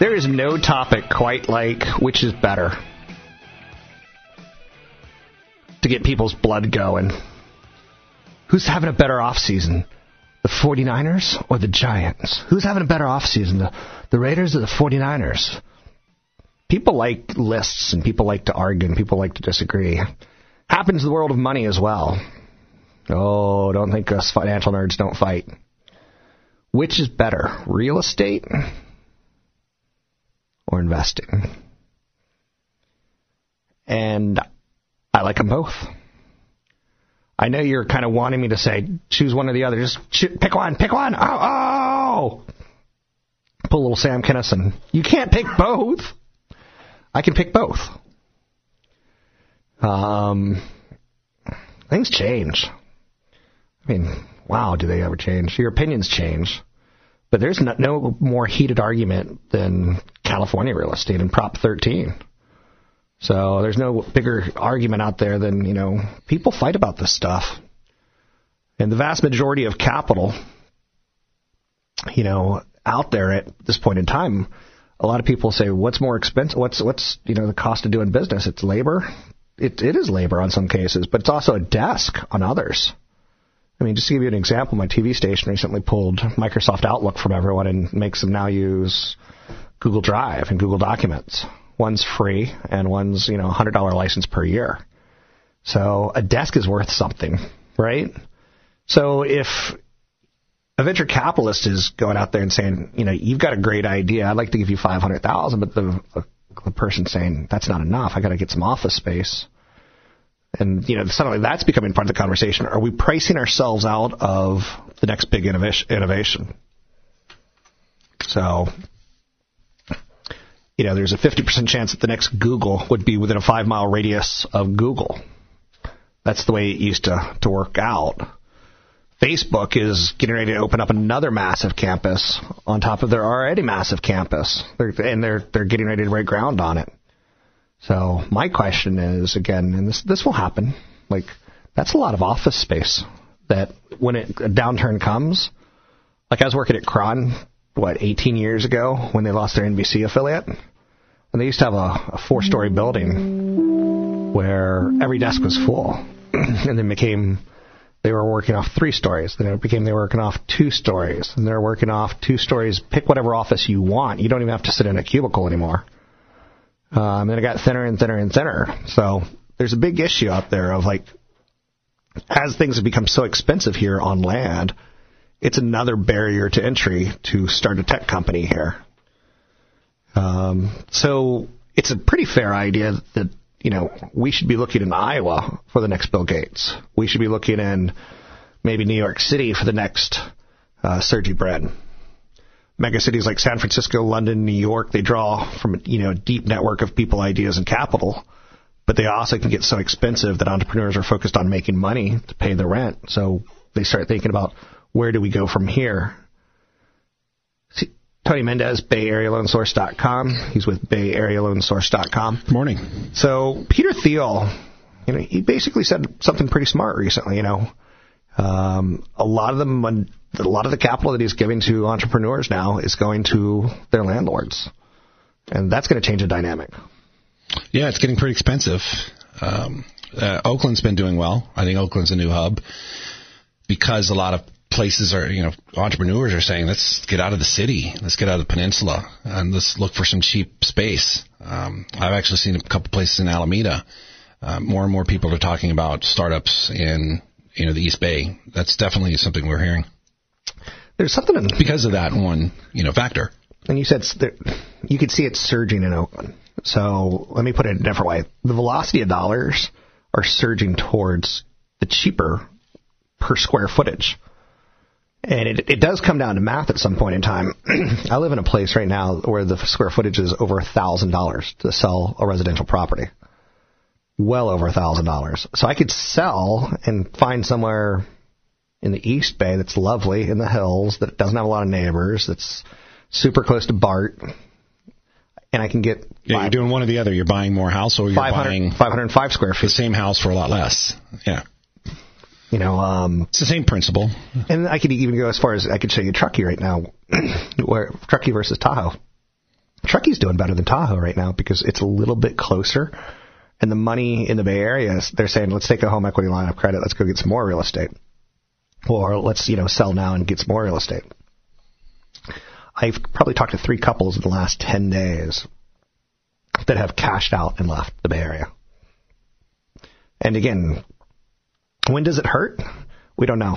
There is no topic quite like which is better to get people's blood going. Who's having a better off season? The 49ers or the Giants? Who's having a better off season? The, the Raiders or the 49ers? People like lists and people like to argue and people like to disagree. Happens in the world of money as well. Oh, don't think us financial nerds don't fight. Which is better, real estate or investing? And I like them both. I know you're kind of wanting me to say choose one or the other. Just pick one, pick one. Oh, oh! Pull a little Sam Kinison. You can't pick both. I can pick both. Um, things change. I mean, wow, do they ever change? Your opinions change. But there's no, no more heated argument than California real estate and Prop 13. So there's no bigger argument out there than, you know, people fight about this stuff. And the vast majority of capital, you know, out there at this point in time, a lot of people say, what's more expensive? What's, what's, you know, the cost of doing business? It's labor. It, it is labor on some cases, but it's also a desk on others. I mean, just to give you an example, my TV station recently pulled Microsoft Outlook from everyone and makes them now use Google Drive and Google Documents. One's free and one's, you know, a $100 license per year. So a desk is worth something, right? So if a venture capitalist is going out there and saying, you know, you've got a great idea, I'd like to give you 500,000, but the, the person saying that's not enough, I got to get some office space. And, you know, suddenly that's becoming part of the conversation. Are we pricing ourselves out of the next big innovation? So, you know, there's a 50% chance that the next Google would be within a five mile radius of Google. That's the way it used to, to work out. Facebook is getting ready to open up another massive campus on top of their already massive campus. They're, and they're, they're getting ready to break ground on it. So my question is again, and this this will happen. Like that's a lot of office space that when it, a downturn comes, like I was working at KRON, what 18 years ago when they lost their NBC affiliate, and they used to have a, a four-story building where every desk was full, and then became they were working off three stories. Then it became they were working off two stories, and they're working off two stories. Pick whatever office you want. You don't even have to sit in a cubicle anymore. Um, and it got thinner and thinner and thinner. So there's a big issue out there of like, as things have become so expensive here on land, it's another barrier to entry to start a tech company here. Um, so it's a pretty fair idea that you know we should be looking in Iowa for the next Bill Gates. We should be looking in maybe New York City for the next uh, Sergey Brin. Mega cities like San Francisco, London, New York, they draw from you know a deep network of people, ideas, and capital. But they also can get so expensive that entrepreneurs are focused on making money to pay the rent. So they start thinking about where do we go from here. See, Tony Mendez, BayAreaLoanSource.com. He's with BayAreaLoanSource.com. Morning. So Peter Thiel, you know, he basically said something pretty smart recently. You know, um, a lot of them, a lot of the capital that he's giving to entrepreneurs now is going to their landlords, and that's going to change the dynamic. Yeah, it's getting pretty expensive. Um, uh, Oakland's been doing well. I think Oakland's a new hub because a lot of places are, you know, entrepreneurs are saying, let's get out of the city, let's get out of the peninsula, and let's look for some cheap space. Um, I've actually seen a couple places in Alameda. Uh, more and more people are talking about startups in, you know, the East Bay. That's definitely something we're hearing. There's something in, because of that one, you know, factor. And you said there, you could see it surging in Oakland. So let me put it a different way: the velocity of dollars are surging towards the cheaper per square footage. And it, it does come down to math at some point in time. I live in a place right now where the square footage is over a thousand dollars to sell a residential property. Well over a thousand dollars. So I could sell and find somewhere in the East Bay that's lovely in the hills that doesn't have a lot of neighbors, that's super close to BART, and I can get. Yeah, you you're doing one or the other. You're buying more house, or you're 500, buying 505 square feet. The same house for a lot less. Yeah. You know, um, it's the same principle. And I could even go as far as I could show you Truckee right now, where Truckee versus Tahoe. Truckee's doing better than Tahoe right now because it's a little bit closer, and the money in the Bay Area, they're saying, let's take a home equity line of credit, let's go get some more real estate, or let's you know sell now and get some more real estate. I've probably talked to three couples in the last ten days that have cashed out and left the Bay Area. And again, when does it hurt? We don't know.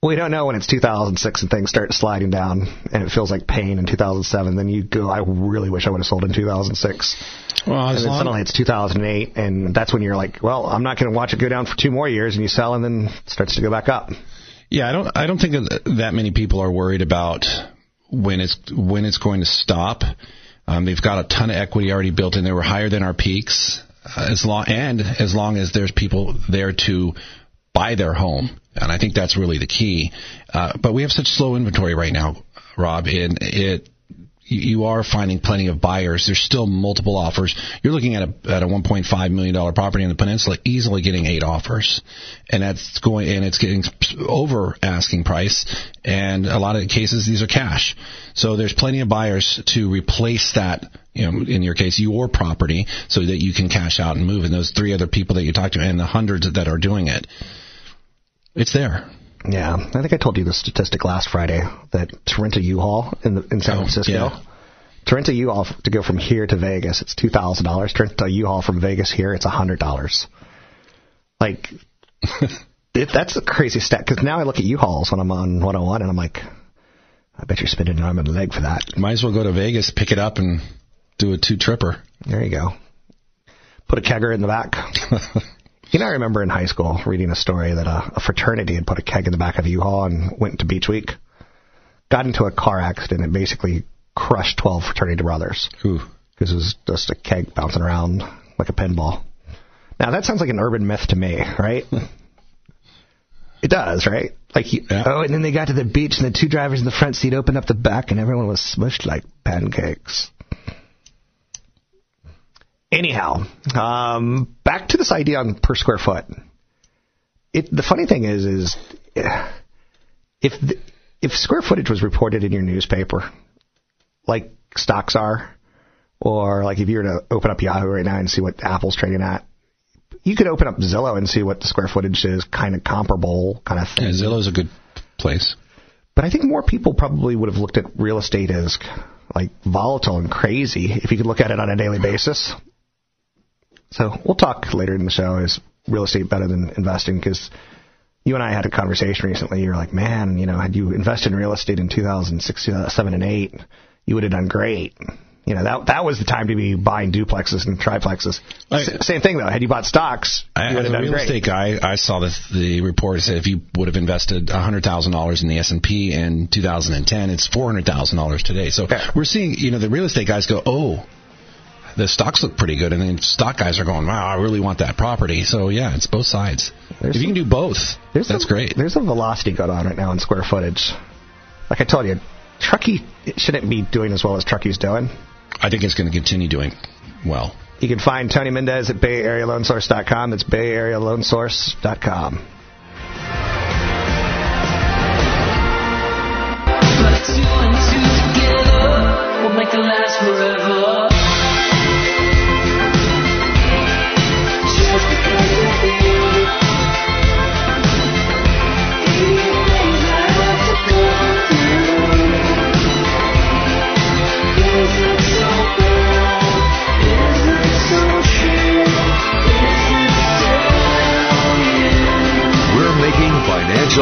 We don't know when it's 2006 and things start sliding down and it feels like pain in 2007. Then you go, I really wish I would have sold in 2006. Well, and then suddenly it's 2008 and that's when you're like, well, I'm not going to watch it go down for two more years and you sell and then it starts to go back up. Yeah, I don't. I don't think that many people are worried about when it's when it's going to stop. Um, they've got a ton of equity already built in. They were higher than our peaks as long and as long as there's people there to buy their home, and I think that's really the key. Uh, but we have such slow inventory right now, Rob, and it you are finding plenty of buyers. There's still multiple offers. You're looking at a at a 1.5 million dollar property in the peninsula, easily getting eight offers, and that's going and it's getting over asking price. And a lot of cases, these are cash. So there's plenty of buyers to replace that. You know, in your case, your property, so that you can cash out and move. And those three other people that you talked to, and the hundreds that are doing it, it's there. Yeah, I think I told you the statistic last Friday that to rent a U-Haul in the, in San oh, Francisco, yeah. to rent a U-Haul to go from here to Vegas, it's two thousand dollars. To rent a U-Haul from Vegas here, it's a hundred dollars. Like, it, that's a crazy stat. Because now I look at U-Hauls when I'm on 101, and I'm like, I bet you're spending an arm and a leg for that. Might as well go to Vegas, pick it up, and do a two tripper. There you go. Put a kegger in the back. You know, I remember in high school reading a story that a, a fraternity had put a keg in the back of a U-Haul and went to Beach Week. Got into a car accident and basically crushed 12 fraternity brothers. Because it was just a keg bouncing around like a pinball. Now, that sounds like an urban myth to me, right? it does, right? Like, you, yeah. oh, and then they got to the beach and the two drivers in the front seat opened up the back and everyone was smushed like pancakes. Anyhow, um, back to this idea on per square foot. It, the funny thing is, is if the, if square footage was reported in your newspaper, like stocks are, or like if you were to open up Yahoo right now and see what Apple's trading at, you could open up Zillow and see what the square footage is, kind of comparable, kind of thing. Yeah, Zillow's a good place. But I think more people probably would have looked at real estate as like volatile and crazy if you could look at it on a daily basis. So we'll talk later in the show. Is real estate better than investing? Because you and I had a conversation recently. You're like, man, you know, had you invested in real estate in 2006, 2007, uh, and 8, you would have done great. You know that that was the time to be buying duplexes and triplexes. S- same thing though. Had you bought stocks, I, you would as have a done real great. estate guy, I saw the, the report said if you would have invested hundred thousand dollars in the S and P in 2010, it's four hundred thousand dollars today. So Yeah. we're seeing, you know, the real estate guys go, oh, the stocks look pretty good, and then stock guys are going, wow, I really want that property. So yeah, it's both sides. There's if you can do both, There's that's some- great. There's a velocity going on right now in square footage. Like I told you, Truckee shouldn't be doing as well as Truckee's doing. I think it's going to continue doing well. You can find Tony Mendez at BayAreaLoanSource.com. That's BayAreaLoanSource.com.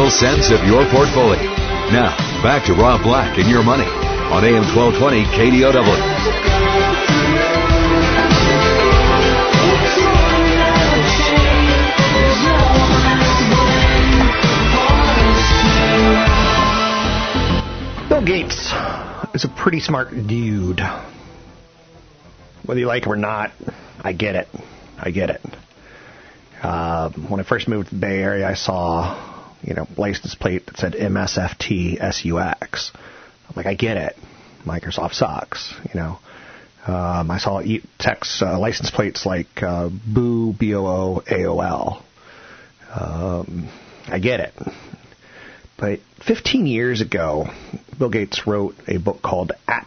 financial sense of your portfolio. Now, back to Rob Black and your money on AM 1220 KDOW. Bill Gates is a pretty smart dude. Whether you like him or not, I get it. I get it. Uh, when I first moved to the Bay Area, I saw, you know, license plate that said MSFT SUX. I'm like, I get it. Microsoft sucks, you know. Um, I saw text uh, license plates like uh, Boo, B-O-O, AOL. Um, I get it. But 15 years ago, Bill Gates wrote a book called At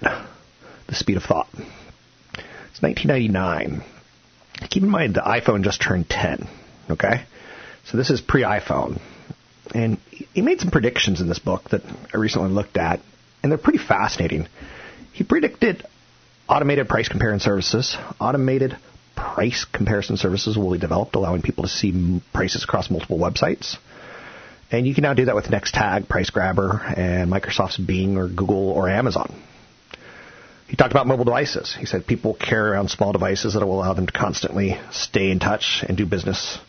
the Speed of Thought. It's 1999. Keep in mind the iPhone just turned 10, okay? So this is pre-iPhone. And he made some predictions in this book that I recently looked at, and they're pretty fascinating. He predicted automated price comparison services, automated price comparison services will be developed, allowing people to see prices across multiple websites. And you can now do that with Nextag, Price Grabber, and Microsoft's Bing or Google or Amazon. He talked about mobile devices. He said people carry around small devices that will allow them to constantly stay in touch and do business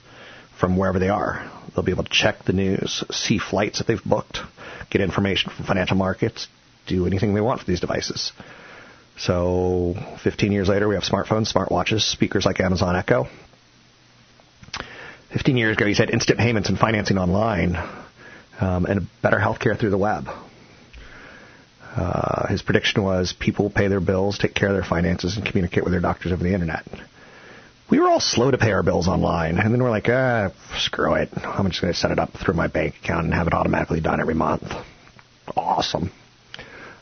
from wherever they are. They'll be able to check the news, see flights that they've booked, get information from financial markets, do anything they want for these devices. So 15 years later, we have smartphones, smartwatches, speakers like Amazon Echo. 15 years ago, he said instant payments and financing online, um, and better healthcare through the web. Uh, his prediction was people will pay their bills, take care of their finances, and communicate with their doctors over the internet. We were all slow to pay our bills online, and then we're like, ah, screw it. I'm just going to set it up through my bank account and have it automatically done every month. Awesome.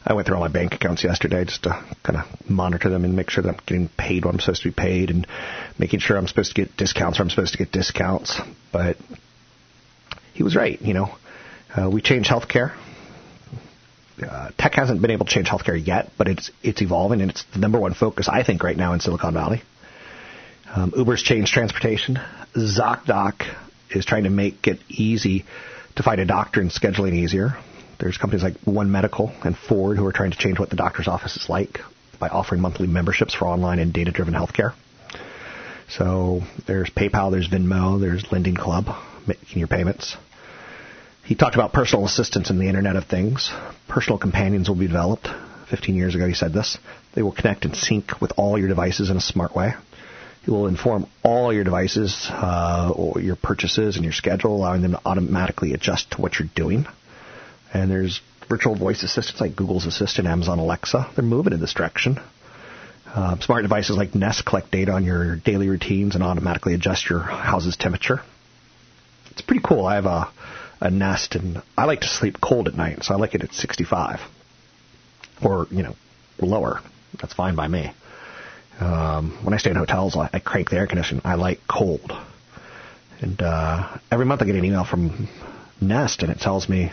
I went through all my bank accounts yesterday just to kind of monitor them and make sure that I'm getting paid what I'm supposed to be paid and making sure I'm supposed to get discounts or I'm supposed to get discounts. But he was right, you know. Uh, we changed healthcare. Uh, tech hasn't been able to change healthcare yet, but it's it's evolving and it's the number one focus I think right now in Silicon Valley. Um, Uber's changed transportation. ZocDoc is trying to make it easy to find a doctor and scheduling easier. There's companies like One Medical and Forward who are trying to change what the doctor's office is like by offering monthly memberships for online and data-driven healthcare. So there's PayPal, there's Venmo, there's Lending Club making your payments. He talked about personal assistants in the Internet of Things. Personal companions will be developed. 15 years ago, he said this. They will connect and sync with all your devices in a smart way. It will inform all your devices uh, or your purchases and your schedule, allowing them to automatically adjust to what you're doing. And there's virtual voice assistants like Google's Assistant, Amazon Alexa. They're moving in this direction. Uh, smart devices like Nest collect data on your daily routines and automatically adjust your house's temperature. It's pretty cool. I have a, a Nest, and I like to sleep cold at night, so I like it at 65 or you know lower. That's fine by me. Um, when I stay in hotels, I, I crank the air conditioning. I like cold, and uh, every month I get an email from Nest, and it tells me,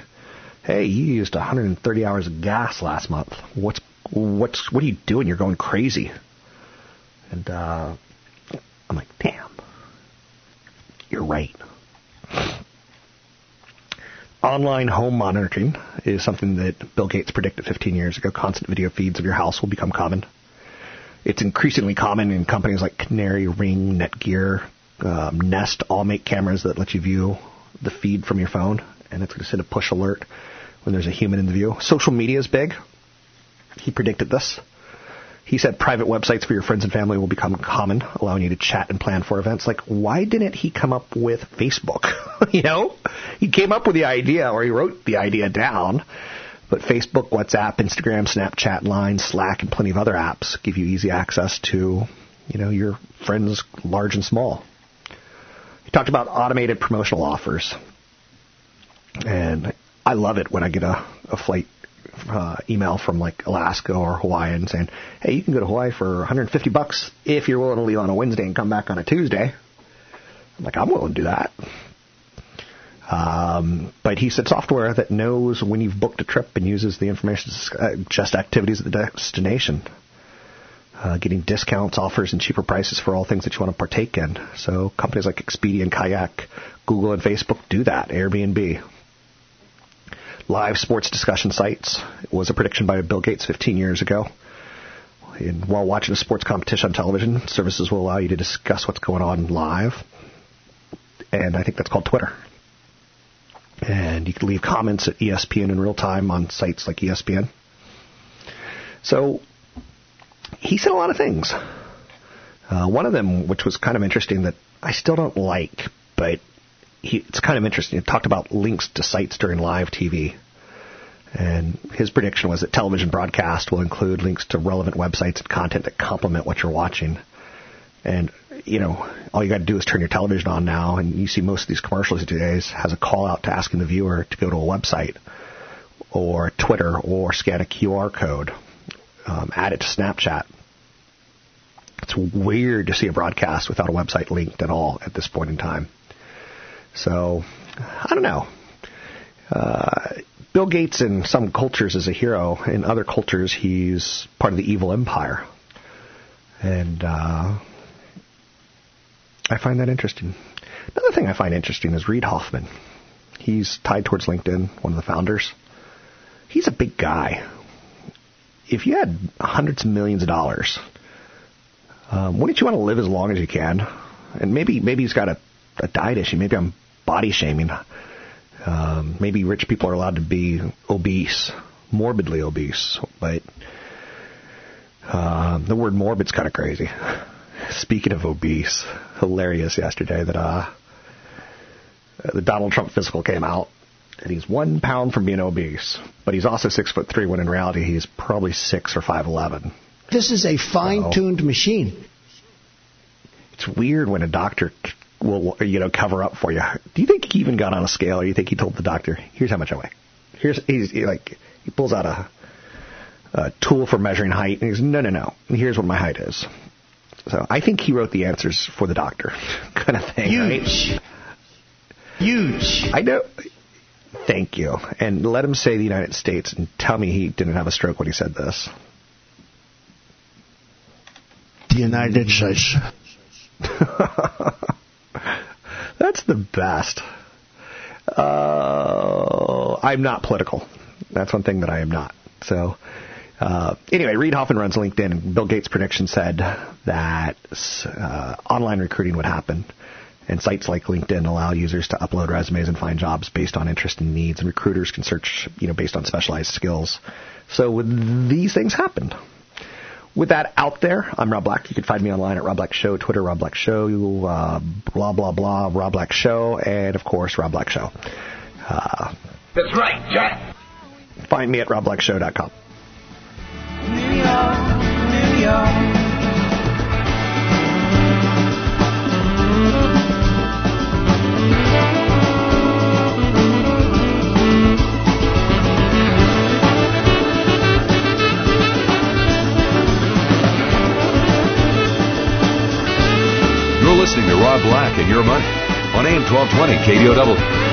"Hey, you used 130 hours of gas last month. What's what's what are you doing? You're going crazy." And uh, I'm like, "Damn, you're right." Online home monitoring is something that Bill Gates predicted 15 years ago. Constant video feeds of your house will become common. It's increasingly common in companies like Canary, Ring, Netgear, um, Nest, all make cameras that let you view the feed from your phone, and it's going to send a push alert when there's a human in the view. Social media is big. He predicted this. He said private websites for your friends and family will become common, allowing you to chat and plan for events. Like, why didn't he come up with Facebook? you know, he came up with the idea, or he wrote the idea down. But Facebook, WhatsApp, Instagram, Snapchat, Line, Slack, and plenty of other apps give you easy access to, you know, your friends, large and small. He talked about automated promotional offers, and I love it when I get a, a flight uh, email from like Alaska or Hawaii and saying, "Hey, you can go to Hawaii for 150 bucks if you're willing to leave on a Wednesday and come back on a Tuesday." I'm like, I'm willing to do that. Um, but he said software that knows when you've booked a trip and uses the information to just activities at the destination. Uh, getting discounts, offers, and cheaper prices for all things that you want to partake in. So companies like Expedia and Kayak, Google and Facebook do that. Airbnb. Live sports discussion sites was a prediction by Bill Gates 15 years ago. And while watching a sports competition on television, services will allow you to discuss what's going on live. And I think that's called Twitter. And you can leave comments at ESPN in real time on sites like ESPN. So he said a lot of things. Uh, one of them, which was kind of interesting, that I still don't like, but he, it's kind of interesting. He talked about links to sites during live TV. And his prediction was that television broadcast will include links to relevant websites and content that complement what you're watching. And, you know, all you got to do is turn your television on now, and you see most of these commercials days has a call out to asking the viewer to go to a website or Twitter or scan a QR code, um, add it to Snapchat. It's weird to see a broadcast without a website linked at all at this point in time. So, I don't know. Uh, Bill Gates in some cultures is a hero. In other cultures, he's part of the evil empire. And uh, I find that interesting. Another thing I find interesting is Reid Hoffman. He's tied towards LinkedIn, one of the founders. He's a big guy. If you had hundreds of millions of dollars, um, wouldn't you want to live as long as you can? And maybe maybe he's got a, a diet issue. Maybe I'm body shaming. Um, maybe rich people are allowed to be obese, morbidly obese, but uh, the word morbid's kind of crazy. Speaking of obese, hilarious yesterday that uh, the Donald Trump physical came out, and he's one pound from being obese, but he's also six foot three. When in reality, he's probably six or five eleven. This is a fine-tuned so, machine. It's weird when a doctor will you know cover up for you. Do you think he even got on a scale, or do you think he told the doctor, "Here's how much I weigh"? Here's he's he, like he pulls out a, a tool for measuring height, and he's no, no, no. Here's what my height is. So I think he wrote the answers for the doctor, kind of thing. Huge, right? huge. I know. Thank you. And let him say the United States and tell me he didn't have a stroke when he said this. The United States. That's the best. Uh, I'm not political. That's one thing that I am not. So, uh, anyway, Reid Hoffman runs LinkedIn, Bill Gates' prediction said that uh, online recruiting would happen, and sites like LinkedIn allow users to upload resumes and find jobs based on interest and needs, and recruiters can search, you know, based on specialized skills. So, these things happened with that out there, I'm Rob Black. You can find me online at Rob Black Show, Twitter, Rob Black Show, uh, blah, blah, blah, Rob Black Show, and of course, Rob Black Show. Uh, That's right, Jack. Find me at robblackshow.com. listening to Rob Black and Your Money on AM 1220 KDOW.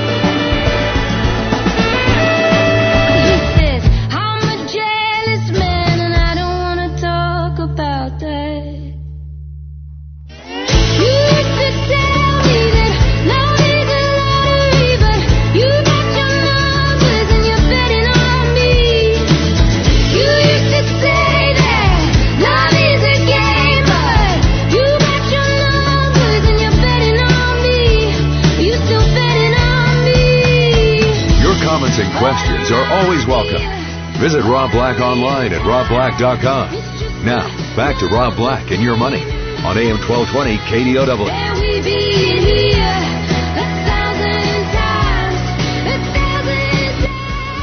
Questions are always welcome. Visit Rob Black online at robblack.com. Now, back to Rob Black and your money on AM 1220 KDOW.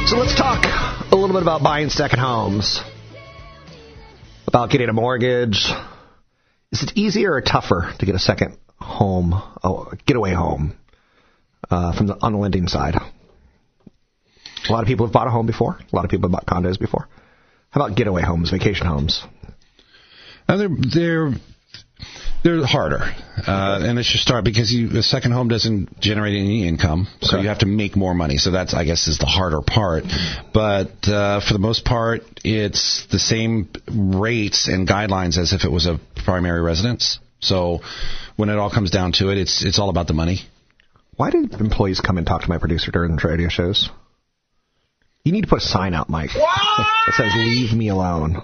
So let's talk a little bit about buying second homes, about getting a mortgage. Is it easier or tougher to get a second home, a getaway home, uh, from the on the lending side? A lot of people have bought a home before. A lot of people have bought condos before. How about getaway homes, vacation homes? Now they're they're they're harder, uh, and it should start because you a second home doesn't generate any income, so you have to make more money. So that's I guess is the harder part. But uh, for the most part, it's the same rates and guidelines as if it was a primary residence. So when it all comes down to it, it's it's all about the money. Why do employees come and talk to my producer during the radio shows? You need to put a sign out, Mike, that says "Leave me alone."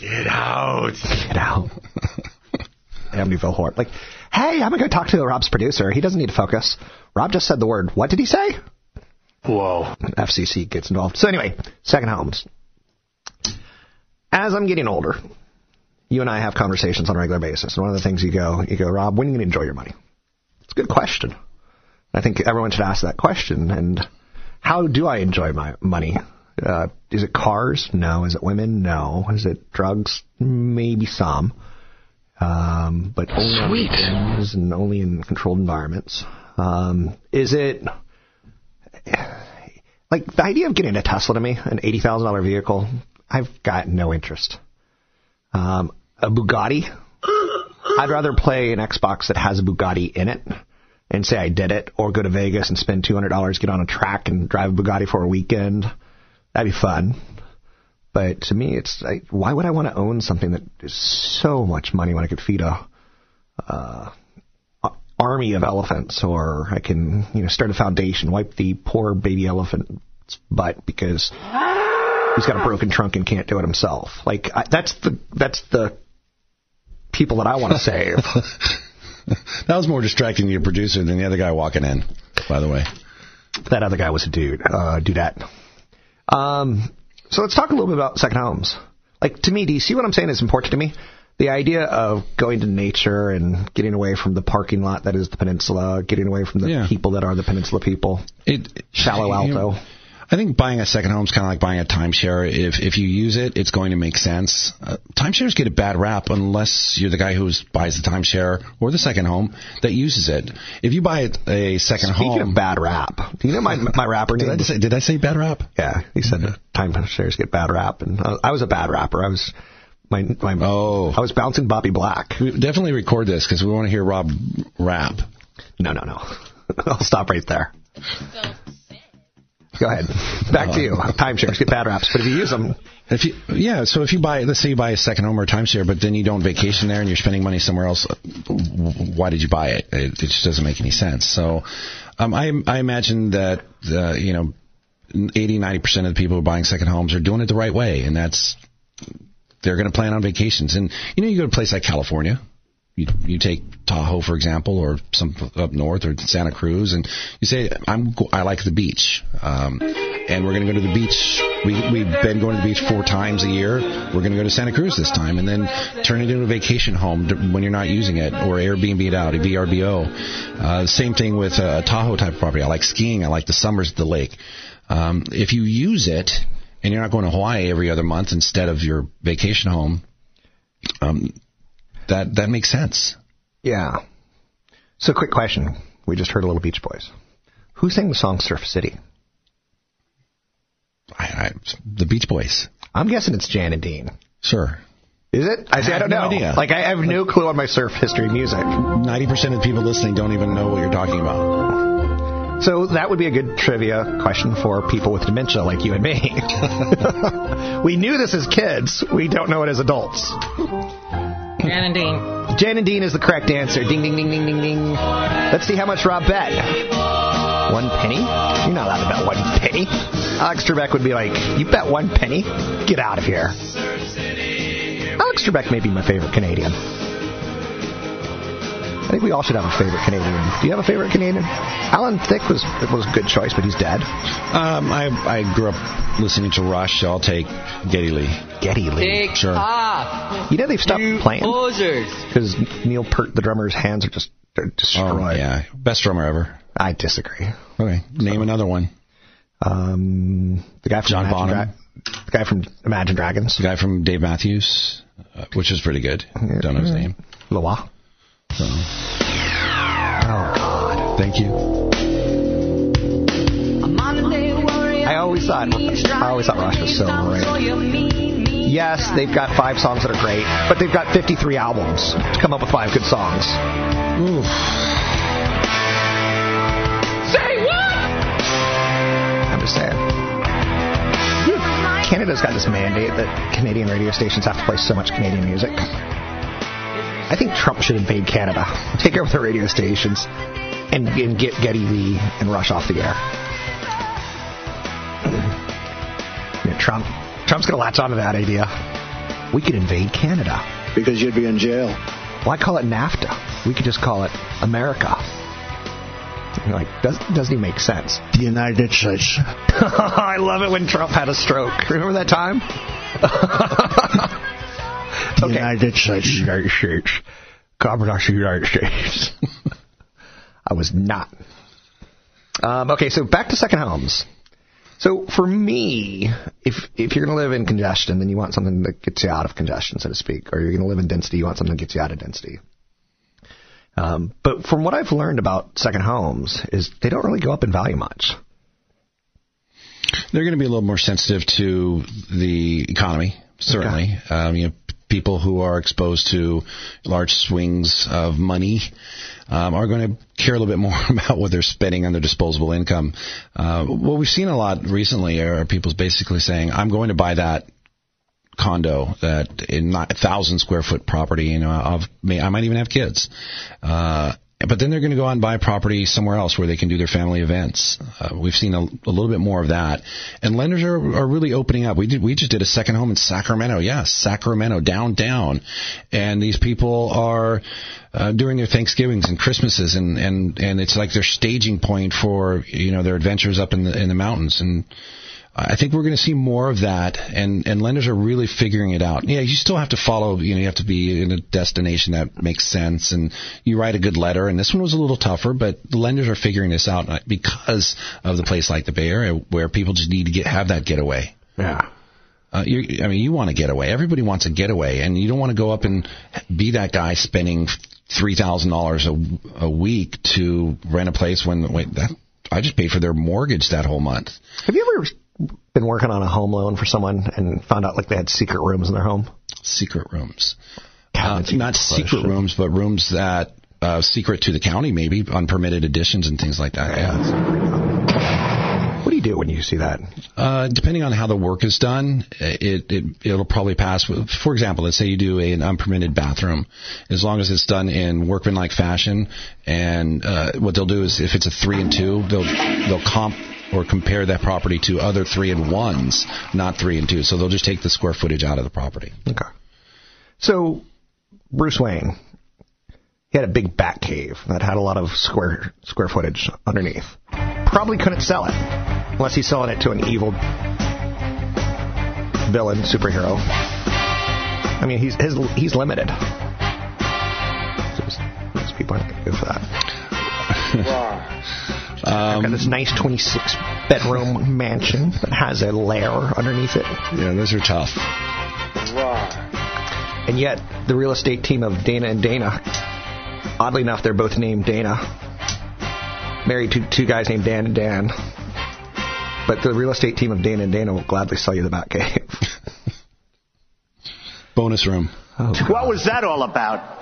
Get out. Get out. Amityville Horror. Like, hey, I'm going to go talk to Rob's producer. He doesn't need to focus. Rob just said the word. What did he say? Whoa. FCC gets involved. So anyway, second homes. As I'm getting older, you and I have conversations on a regular basis. And one of the things you go, you go, Rob, when are you going to enjoy your money? It's a good question. I think everyone should ask that question. And how do I enjoy my money? Uh, is it cars? No. Is it women? No. Is it drugs? Maybe some. Um, but only Sweet. and only in controlled environments. Um, is it like the idea of getting a Tesla to me, an eighty thousand dollar vehicle? I've got no interest. Um, a Bugatti. I'd rather play an Xbox that has a Bugatti in it and say I did it, or go to Vegas and spend two hundred dollars, get on a track and drive a Bugatti for a weekend. That'd be fun. But to me, it's like, why would I want to own something that is so much money when I could feed a uh, a- army of elephants, or I can you know start a foundation, wipe the poor baby elephant's butt because he's got a broken trunk and can't do it himself. Like I, that's the that's the people that I want to save. That was more distracting to your producer than the other guy walking in. By the way, that other guy was a dude, uh, dudette. Um, so let's talk a little bit about second homes. Like to me, do you see what I'm saying is important to me? The idea of going to nature and getting away from the parking lot that is the peninsula, getting away from the Yeah. people that are the peninsula people. it Shallow know, Alto. I think buying a second home is kind of like buying a timeshare. If if you use it, it's going to make sense. Uh, timeshares get a bad rap unless you're the guy who buys the timeshare or the second home that uses it. If you buy a second Speaking home, of bad rap, do you know my my rapper did I say did I say bad rap? Yeah, he said time shares get bad rap, and uh, I was a bad rapper. I was my my Oh. I was bouncing Bobby Black. We definitely record this because we want to hear Rob rap. No, no, no. I'll stop right there. Go ahead. Back to you. Timeshares get bad raps, but if you use them, If you, yeah, so if you buy, let's say you buy a second home or a timeshare, but then you don't vacation there and you're spending money somewhere else, uh, why did you buy it? It, it just doesn't make any sense. So, um, I, I imagine that, uh, you know, 80, 90% of the people who are buying second homes are doing it the right way, and that's, they're going to plan on vacations. And, you know, you go to a place like California, you, you take Tahoe, for example, or some up north, or Santa Cruz, and you say, "I'm I like the beach, um, and we're going to go to the beach. We we've been going to the beach four times a year. We're going to go to Santa Cruz this time, and then turn it into a vacation home when you're not using it, or Airbnb it out, a VRBO. Uh, same thing with a Tahoe type of property. I like skiing. I like the summers at the lake. Um, if you use it, and you're not going to Hawaii every other month instead of your vacation home, um, that that makes sense. yeah. So, quick question. We just heard a little Beach Boys. Who sang the song Surf City? I, I, the Beach Boys, I'm guessing it's Jan and Dean. sure. Is it? I, I, have don't no know. idea. Like, I have no clue on my surf history music. Ninety percent of the people listening don't even know what you're talking about. So that would be a good trivia question for people with dementia like you and me. we knew this as kids. We don't know it as adults. Jan and Dean. Jan and Dean is the correct answer. Ding, ding, ding, ding, ding, ding. Let's see how much Rob bet. One penny? You're not allowed to bet one penny. Alex Trebek would be like, you bet one penny? Get out of here. Alex Trebek may be my favorite Canadian. I think we all should have a favorite Canadian. Do you have a favorite Canadian? Alan Thicke was was a good choice, but he's dead. Um, I I grew up listening to Rush, so I'll take Geddy Lee. Geddy Lee. Take Sure. off. You know they've stopped You playing posers. because Neil Peart, the drummer's hands are just they're destroyed. Oh, yeah, best drummer ever. I disagree. Okay, name another one. Um, the guy from John Imagine Bonham. Dra- the guy from Imagine Dragons. The guy from Dave Matthews, uh, which is pretty good. Don't know his name. Loa. So, Oh God. thank you. I always thought I always thought Rush was so great. Yes, they've got five songs that are great, but they've got 53 albums to come up with five good songs. Say what? I'm just saying. Canada's got this mandate that Canadian radio stations have to play so much Canadian music. I think Trump should invade Canada, take over the radio stations, and, and get Geddy Lee and Rush off the air. Know, Trump, Trump's going to latch onto that idea. We could invade Canada. Because you'd be in jail. Why call it NAFTA? We could just call it America. Like, does, doesn't even make sense. The United States. I love it when Trump had a stroke. Remember that time? Okay. United States. United States. United States. I was not. Um, okay, so back to second homes. So for me, if if you're going to live in congestion, then you want something that gets you out of congestion, so to speak, or you're going to live in density, you want something that gets you out of density. Um, but from what I've learned about second homes is they don't really go up in value much. They're going to be a little more sensitive to the economy, certainly. Um, you know, people who are exposed to large swings of money um, are going to care a little bit more about what they're spending on their disposable income. Uh, what we've seen a lot recently are people basically saying, "I'm going to buy that." condo that in not thousand square foot property you know may I might even have kids uh but then they're going to go out and buy property somewhere else where they can do their family events. Uh, we've seen a, a little bit more of that, and lenders are, are really opening up. We did we just did a second home in Sacramento, yes, Sacramento downtown, and these people are uh, doing their Thanksgivings and Christmases, and and and it's like their staging point for you know their adventures up in the in the mountains and. I think we're going to see more of that, and, and lenders are really figuring it out. Yeah, you still have to follow, you know, you have to be in a destination that makes sense, and you write a good letter. And this one was a little tougher, but the lenders are figuring this out because of the place like the Bay Area, where people just need to get have that getaway. Yeah. Uh, you, I mean, you want a getaway. Everybody wants a getaway, and you don't want to go up and be that guy spending three thousand dollars a a week to rent a place when wait that I just paid for their mortgage that whole month. Have you ever been working on a home loan for someone and found out like they had secret rooms in their home? Secret rooms. Uh, not secret rooms, but rooms that uh, secret to the county, maybe unpermitted additions and things like that. Yeah. What do you do when you see that? Uh, depending on how the work is done, it, it it'll probably pass. with- For example, let's say you do an unpermitted bathroom, as long as it's done in workmanlike fashion, and uh, what they'll do is if it's a three and two, they'll they'll comp or compare that property to other three and ones, not three and two. So they'll just take the square footage out of the property. Okay. So, Bruce Wayne, he had a big bat cave that had a lot of square square footage underneath. Probably couldn't sell it unless he's selling it to an evil villain superhero. I mean, he's his, he's limited. So most people aren't gonna for that. I've got um, this nice 26 bedroom mansion that has a lair underneath it. Yeah, those are tough. And yet, the real estate team of Dana and Dana, oddly enough, they're both named Dana. Married to two guys named Dan and Dan. But the real estate team of Dana and Dana will gladly sell you the back cave. Bonus room. Oh, what was that all about?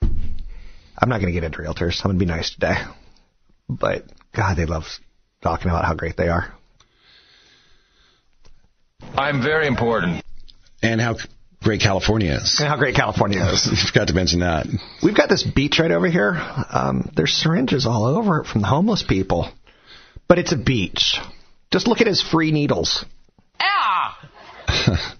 I'm not going to get into realtors. I'm going to be nice today. But, God, they love talking about how great they are. I'm very important. And how great California is. And how great California is. You forgot to mention that. We've got this beach right over here. Um, there's syringes all over it from the homeless people. But it's a beach. Just look at his free needles.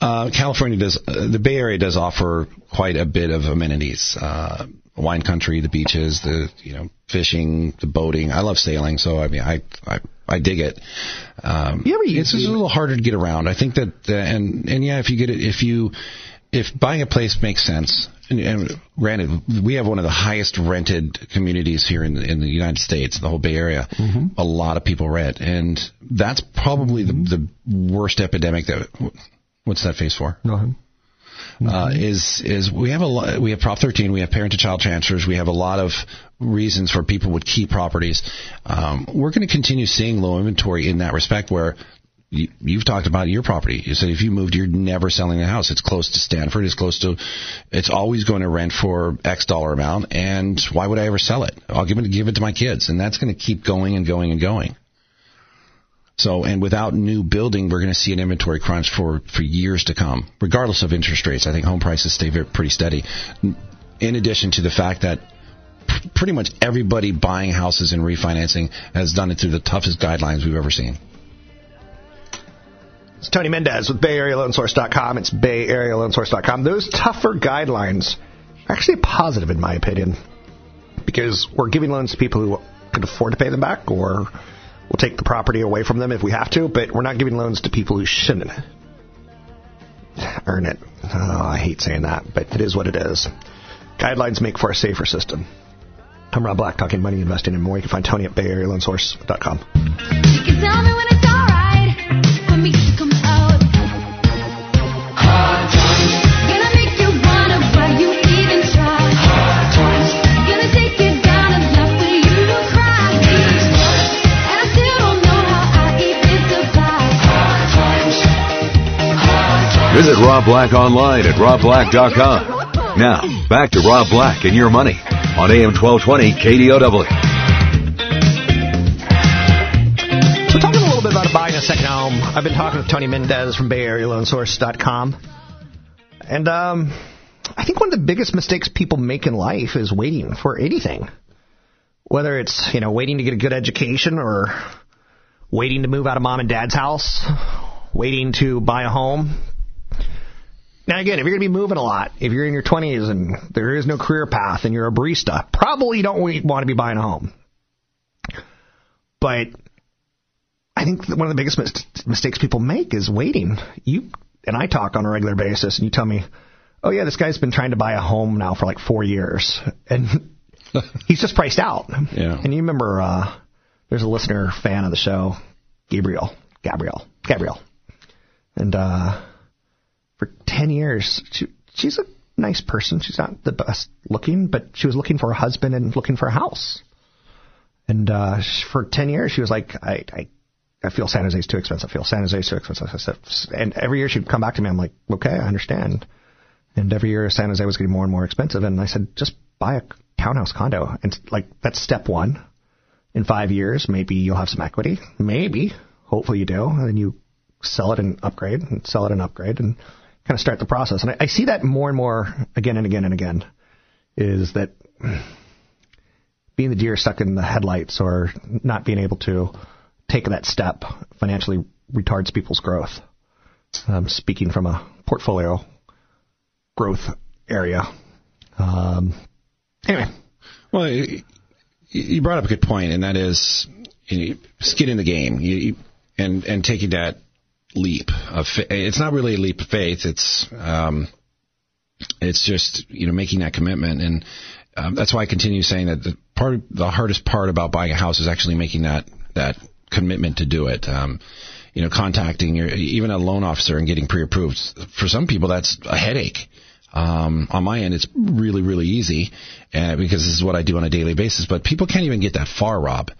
Uh, California does, uh, the Bay Area does offer quite a bit of amenities. Uh, wine country, the beaches, the, you know, fishing, the boating. I love sailing, so I mean, I, I, I dig it. Um, ever it's just a little harder to get around. I think that, uh, and, and yeah, if you get it, if you, if buying a place makes sense, and, and granted, we have one of the highest rented communities here in the, in the United States, the whole Bay Area. A lot of people rent, and that's probably the, the worst epidemic that. What's that phase for? Nothing. Uh, is is we have a lot, we have Prop 13, we have parent to child transfers, we have a lot of reasons for people would keep properties. Um, we're going to continue seeing low inventory in that respect, where you, you've talked about your property. You said if you moved, you're never selling the house. It's close to Stanford. It's close to. It's always going to rent for X dollar amount. And why would I ever sell it? I'll give it give it to my kids, and that's going to keep going and going and going. So, and without new building, we're going to see an inventory crunch for, for years to come, regardless of interest rates. I think home prices stay very, pretty steady. In addition to the fact that pretty much everybody buying houses and refinancing has done it through the toughest guidelines we've ever seen. It's Tony Mendez with BayAreaLoanSource.com. It's BayAreaLoanSource.com. Those tougher guidelines are actually positive, in my opinion, because we're giving loans to people who can afford to pay them back, or we'll take the property away from them if we have to, but we're not giving loans to people who shouldn't earn it. Oh, I hate saying that, but it is what it is. Guidelines make for a safer system. I'm Rob Black, talking money, investing, and more. You can find Tony at BayAreaLoanSource.com. You Visit Rob Black online at robblack.com. Now, back to Rob Black and your money on AM 1220 KDOW. Talking a little bit about buying a second home. I've been talking with Tony Mendez from BayAreaLoanSource.com. And um, I think one of the biggest mistakes people make in life is waiting for anything. Whether it's, you know, waiting to get a good education or waiting to move out of mom and dad's house, waiting to buy a home. Now again, if you're going to be moving a lot, if you're in your 20s and there is no career path and you're a barista, probably don't want to be buying a home. But I think one of the biggest mis- mistakes people make is waiting. You and I talk on a regular basis, and you tell me, "Oh yeah, this guy's been trying to buy a home now for like four years, and he's just priced out." Yeah. And you remember, uh, there's a listener fan of the show, Gabriel, Gabriel, Gabriel, and uh, for ten years, she, she's a nice person. She's not the best looking, but she was looking for a husband and looking for a house. And uh, for 10 years, she was like, I, I, I feel San Jose's too expensive. I feel San Jose's too expensive. I said- And every year she'd come back to me. I'm like, okay, I understand. And every year San Jose was getting more and more expensive. And I said, just buy a townhouse condo. And like, that's step one. In five years, maybe you'll have some equity. Maybe. Hopefully you do. And then you sell it and upgrade and sell it and upgrade and kind of start the process. And I, I see that more and more again and again and again is that being the deer stuck in the headlights or not being able to take that step financially retards people's growth. Um, speaking from a portfolio growth area. Um, anyway, Well, you brought up a good point, and that is you know, skin in the game, you, and and taking that leap of it's not really a leap of faith. It's um, it's just you know making that commitment, and um, that's why I continue saying that the part the hardest part about buying a house is actually making that that commitment to do it. Um, you know, contacting your even a loan officer and getting pre-approved. For some people, that's a headache. Um, on my end, it's really, really easy uh, because this is what I do on a daily basis. But people can't even get that far, Rob,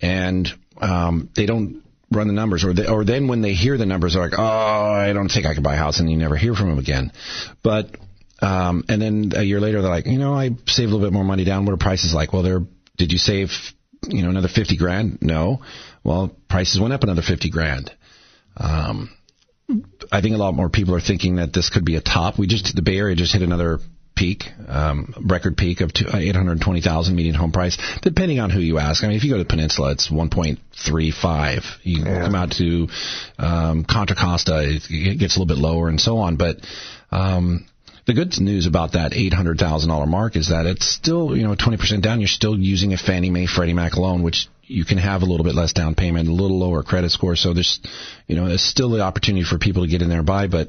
and um, they don't run the numbers, or they, or then when they hear the numbers, they're like, "Oh, I don't think I can buy a house," and you never hear from them again. But um, and then a year later, they're like, "You know, I saved a little bit more money down. What are prices like?" Well, they're did you save, you know, another fifty grand? No. Well, prices went up another fifty grand. Um, I think a lot more people are thinking that this could be a top. We just the Bay Area just hit another peak, um, record peak of uh, 820,000 median home price, depending on who you ask. I mean, if you go to the Peninsula, it's 1.35. You come out to um, Contra Costa, it, it gets a little bit lower and so on. But um, the good news about that $800,000 mark is that it's still, you know, 20% down. You're still using a Fannie Mae, Freddie Mac loan, which you can have a little bit less down payment, a little lower credit score. So there's, you know, there's still the opportunity for people to get in there and buy. But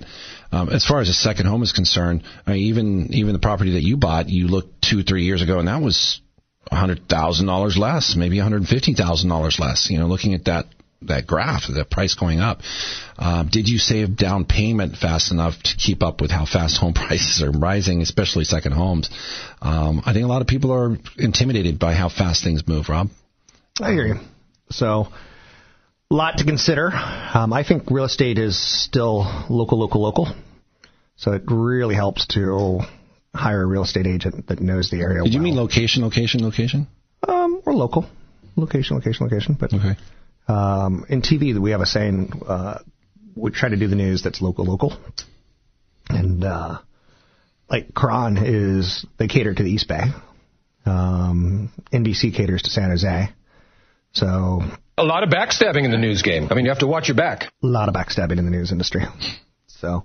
um, as far as a second home is concerned, I mean, even even the property that you bought, you looked two, three years ago, and that was hundred thousand dollars less, maybe hundred fifty thousand dollars less. You know, looking at that that graph, that price going up. Um, did you save down payment fast enough to keep up with how fast home prices are rising, especially second homes? Um, I think a lot of people are intimidated by how fast things move. Rob. I hear you. So, a lot to consider. Um, I think real estate is still local, local, local. So it really helps to hire a real estate agent that knows the area. Did you mean location, location, location? Um, or local, location, location, location. But okay. Um, in TV, we have a saying: uh, we try to do the news that's local, local. And uh, like KRON is they cater to the East Bay. Um, NBC caters to San Jose. So A lot of backstabbing in the news game. I mean, you have to watch your back. a lot of backstabbing in the news industry. So,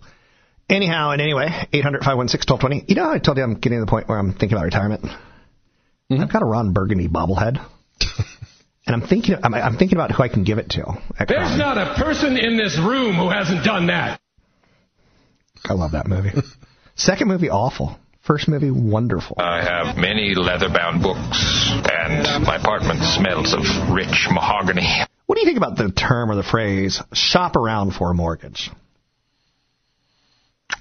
anyhow and anyway, 800 516 1220. You know, I told you I'm getting to the point where I'm thinking about retirement. Mm-hmm. I've got a Ron Burgundy bobblehead. and I'm thinking, I'm, I'm thinking about who I can give it to. There's not a person in this room who hasn't done that. I love that movie. Second movie, awful. First movie, wonderful. I have many leather-bound books, and my apartment smells of rich mahogany. What do you think about the term or the phrase "shop around for a mortgage"?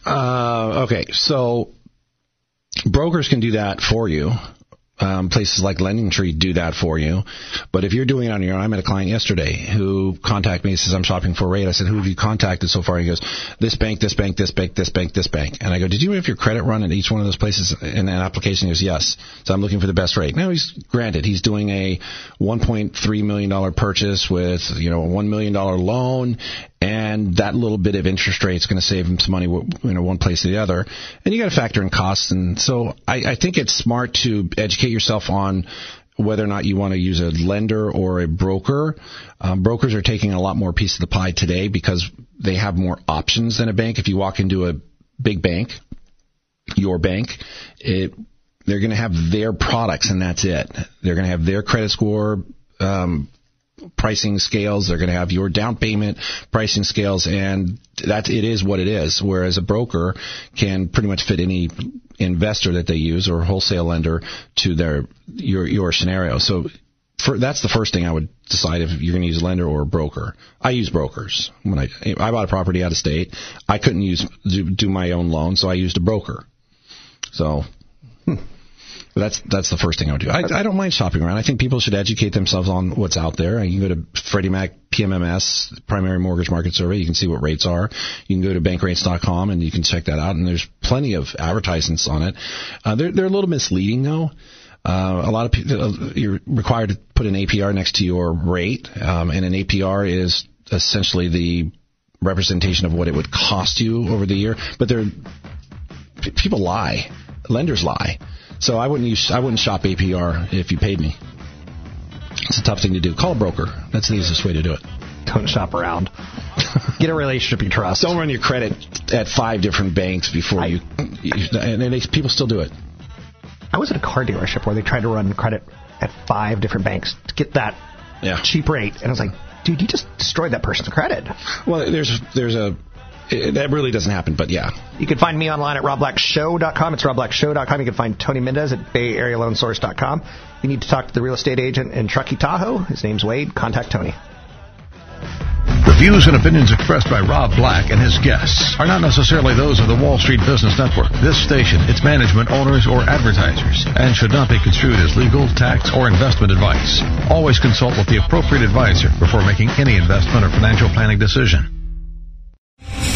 Uh, okay, so brokers can do that for you. Um, places like Lending Tree do that for you. But if you're doing it on your own, I met a client yesterday who contacted me and says, I'm shopping for a rate. I said, who have you contacted so far? He goes, this bank, this bank, this bank, this bank, this bank. And I go, did you have your credit run at each one of those places in that application? He goes, yes. So I'm looking for the best rate. Now he's granted, he's doing a $1.3 million purchase with, you know, a $1 million loan and that little bit of interest rate is going to save him some money, you know, one place or the other. And you got to factor in costs. And so I, I think it's smart to educate yourself on whether or not you want to use a lender or a broker. Um, brokers are taking a lot more piece of the pie today because they have more options than a bank. If you walk into a big bank, your bank, it, they're going to have their products and that's it. They're going to have their credit score, um, pricing scales. They're going to have your down payment pricing scales, and that it is what it is. Whereas a broker can pretty much fit any investor that they use or wholesale lender to their your your scenario. So. For, that's the first thing I would decide if you're going to use a lender or a broker. I use brokers when I I bought a property out of state. I couldn't use do, do my own loan, so I used a broker. So hmm. That's that's the first thing I would do. I, I don't mind shopping around. I think people should educate themselves on what's out there. You can go to Freddie Mac PMMS Primary Mortgage Market Survey. You can see what rates are. You can go to bankrates.com and you can check that out. And there's plenty of advertisements on it. Uh, they're they're a little misleading though. Uh, a lot of people you're required to put an APR next to your rate, um, and an APR is essentially the representation of what it would cost you over the year. But they're p- people lie, lenders lie. So I wouldn't use I wouldn't shop APR if you paid me. It's a tough thing to do. Call a broker. That's the easiest way to do it. Don't shop around. Get a relationship you trust. Don't run your credit at five different banks before you, you and they, people still do it. I was at a car dealership where they tried to run credit at five different banks to get that Yeah. cheap rate, and I was like, dude, you just destroyed that person's credit. Well, there's there's a it, that really doesn't happen, but yeah. You can find me online at robblackshow.com. It's robblackshow.com. You can find Tony Mendez at bayarealoansource.com. If you need to talk to the real estate agent in Truckee, Tahoe, his name's Wade, contact Tony. The views and opinions expressed by Rob Black and his guests are not necessarily those of the Wall Street Business Network, this station, its management, owners, or advertisers, and should not be construed as legal, tax, or investment advice. Always consult with the appropriate advisor before making any investment or financial planning decision.